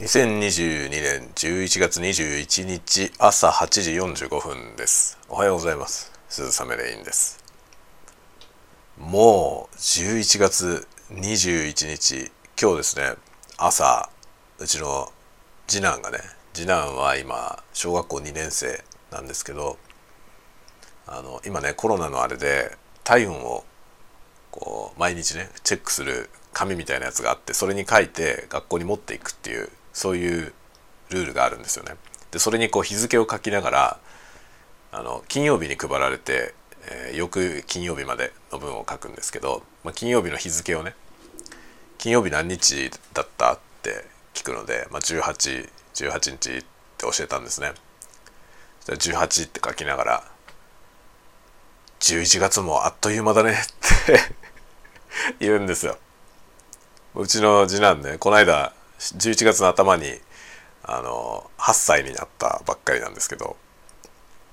2022年11月21日朝8時45分です。おはようございます。鈴雨レインです。もう11月21日。今日ですね。朝うちの次男がね次男は今小学校2年生なんですけどあの今ねコロナのあれで体温をこう毎日ねチェックする紙みたいなやつがあってそれに書いて学校に持っていくっていうそういうルールがあるんですよね。でそれにこう日付を書きながらあの金曜日に配られて、えー、翌金曜日までの分を書くんですけど、まあ、金曜日の日付をね金曜日何日だったって聞くので、まあ、1818日って教えたんですね。18って書きながら11月もあっという間だねって 言うんですよ。うちの次男ねこの間11月の頭にあの8歳になったばっかりなんですけど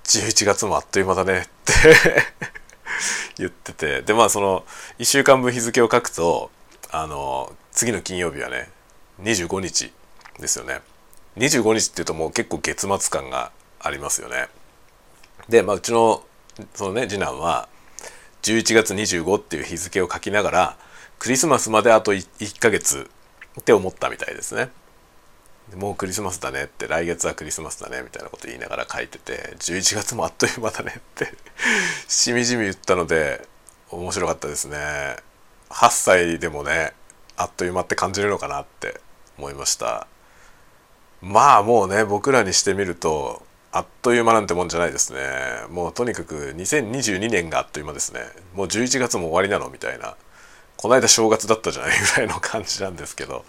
11月もあっという間だねって 言ってて。でまあその1週間分日付を書くとあの次の金曜日はね25日ですよね。25日っていうともう結構月末感がありますよね。でまあうちのそのね次男は11月25っていう日付を書きながらクリスマスまであと 1, 1ヶ月って思ったみたいですね。もうクリスマスだねって来月はクリスマスだねみたいなこと言いながら書いてて11月もあっという間だねってしみじみ言ったので面白かったですね。8歳でもねあっという間って感じるのかなって思いました。まあもうね僕らにしてみるとあっという間なんてもんじゃないですね。もうとにかく2022年があっという間ですね。もう11月も終わりなのみたいな。この間正月だったじゃないぐらいの感じなんですけど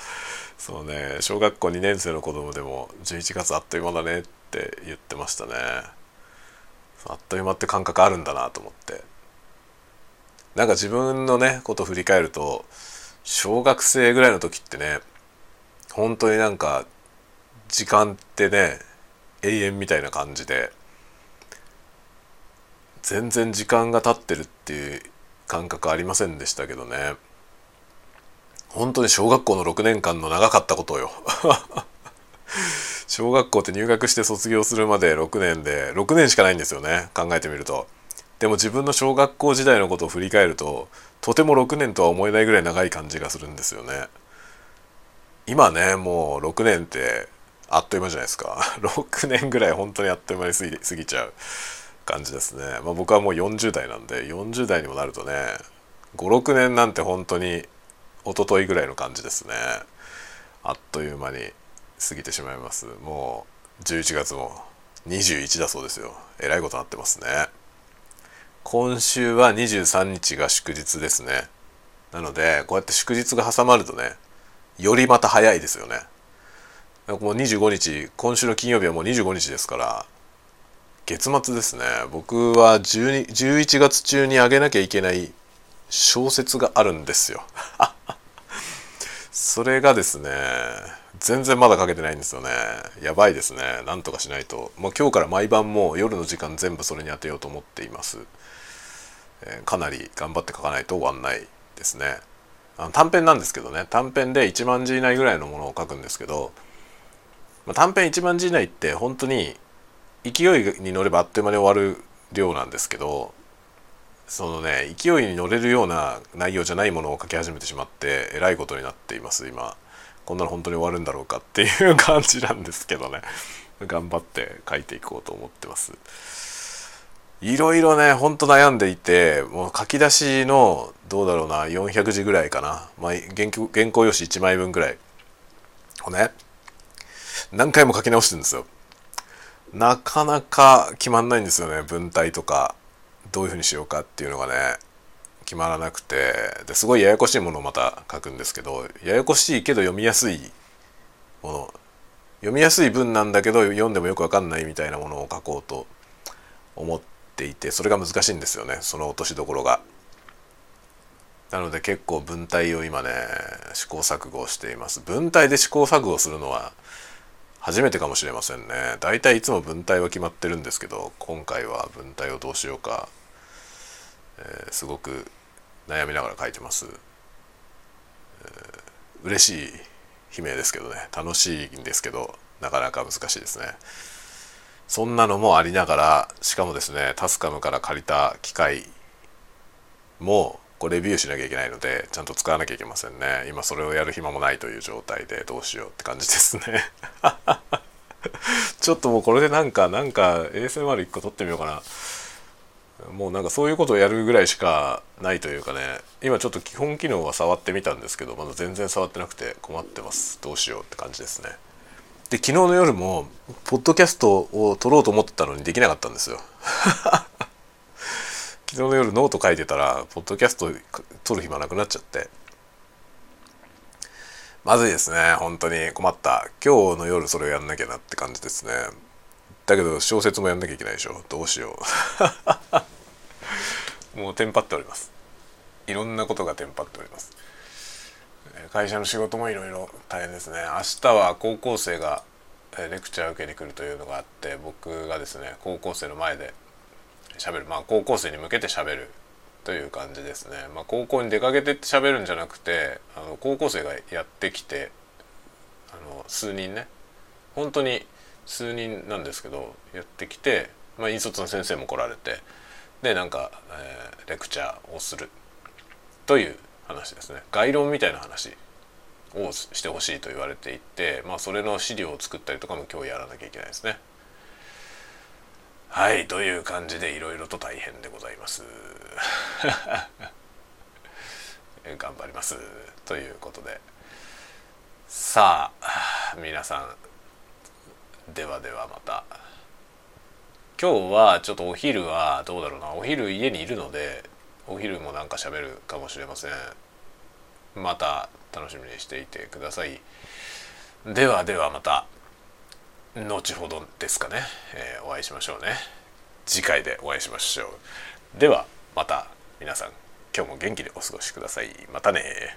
そうね小学校2年生の子供でも11月あっという間だねって言ってましたね。あっという間って感覚あるんだなと思って。なんか自分のねこと振り返ると小学生ぐらいの時ってね本当になんか時間ってね永遠みたいな感じで全然時間が経ってるっていう感覚ありませんでしたけどね。本当に小学校の6年間の長かったことよ。小学校って入学して卒業するまで6年で6年しかないんですよね考えてみると。でも自分の小学校時代のことを振り返るととても6年とは思えないぐらい長い感じがするんですよね。今ねもう6年ってあっという間じゃないですか。6年ぐらい本当にあっという間に過ぎちゃう感じですね、まあ、僕はもう40代なんで40代にもなるとね56年なんて本当に一昨日ぐらいの感じですね。あっという間に過ぎてしまいます。もう11月も21だそうですよ。えらいことなってますね。今週は23日が祝日ですね。なのでこうやって祝日が挟まるとねよりまた早いですよね。もう25日今週の金曜日はもう25日ですから月末ですね。僕は12 11月中に上げなきゃいけない小説があるんですよ。それがですね全然まだ書けてないんですよね。やばいですね。なんとかしないと。もう今日から毎晩もう夜の時間全部それに当てようと思っています、えー、かなり頑張って書かないと終わんないですね。あの短編なんですけどね。短編で1万字以内ぐらいのものを書くんですけど、まあ、短編1万字以内って本当に勢いに乗ればあっという間に終わる量なんですけどそのね勢いに乗れるような内容じゃないものを書き始めてしまってえらいことになっています今。こんなの本当に終わるんだろうかっていう感じなんですけどね。頑張って書いていこうと思ってます。いろいろねほんと悩んでいてもう書き出しのどうだろうな400字ぐらいかな、まあ、原原稿用紙1枚分ぐらい。をね何回も書き直してるんですよ。なかなか決まんないんですよね文体とか。どういうふうにしようかっていうのがね決まらなくてですごいややこしいものをまた書くんですけどややこしいけど読みやすいもの読みやすい文なんだけど読んでもよくわかんないみたいなものを書こうと思っていてそれが難しいんですよねその落としどころが。なので結構文体を今ね試行錯誤しています。文体で試行錯誤するのは初めてかもしれませんね大体いつも文体は決まってるんですけど今回は文体をどうしようか、えー、すごく悩みながら書いてます、えー、嬉しい悲鳴ですけどね。楽しいんですけどなかなか難しいですね。そんなのもありながらしかもですねタスカムから借りた機械もこうレビューしなきゃいけないのでちゃんと使わなきゃいけませんね。今それをやる暇もないという状態でどうしようって感じですね。ちょっともうこれでなんかなんか ASMR1 個撮ってみようかな。もうなんかそういうことをやるぐらいしかないというかね。今ちょっと基本機能は触ってみたんですけどまだ全然触ってなくて困ってます。どうしようって感じですね。で昨日の夜もポッドキャストを撮ろうと思ってたのにできなかったんですよ。昨日の夜ノート書いてたらポッドキャスト撮る暇なくなっちゃって。まずいですね。本当に困った。今日の夜それをやんなきゃなって感じですね。だけど小説もやんなきゃいけないでしょ。どうしよう。もうテンパっております。いろんなことがテンパっております。会社の仕事もいろいろ大変ですね。明日は高校生がレクチャー受けに来るというのがあって僕がですね高校生の前で喋る。まあ高校生に向けて喋るという感じですね、まあ、高校に出かけてって喋るんじゃなくてあの高校生がやってきてあの数人ね。本当に数人なんですけどやってきて、まあ、引率の先生も来られてでなんか、えー、レクチャーをするという話ですね概論みたいな話をしてほしいと言われていて、まあ、それの資料を作ったりとかも今日やらなきゃいけないですね。はいという感じでいろいろと大変でございます。頑張りますということでさあ皆さんではではまた。今日はちょっとお昼はどうだろうな。お昼家にいるのでお昼もなんか喋るかもしれません。また楽しみにしていてください。ではではまた後ほどですかね、えー、お会いしましょうね。次回でお会いしましょう。ではまた皆さん今日も元気でお過ごしください。またね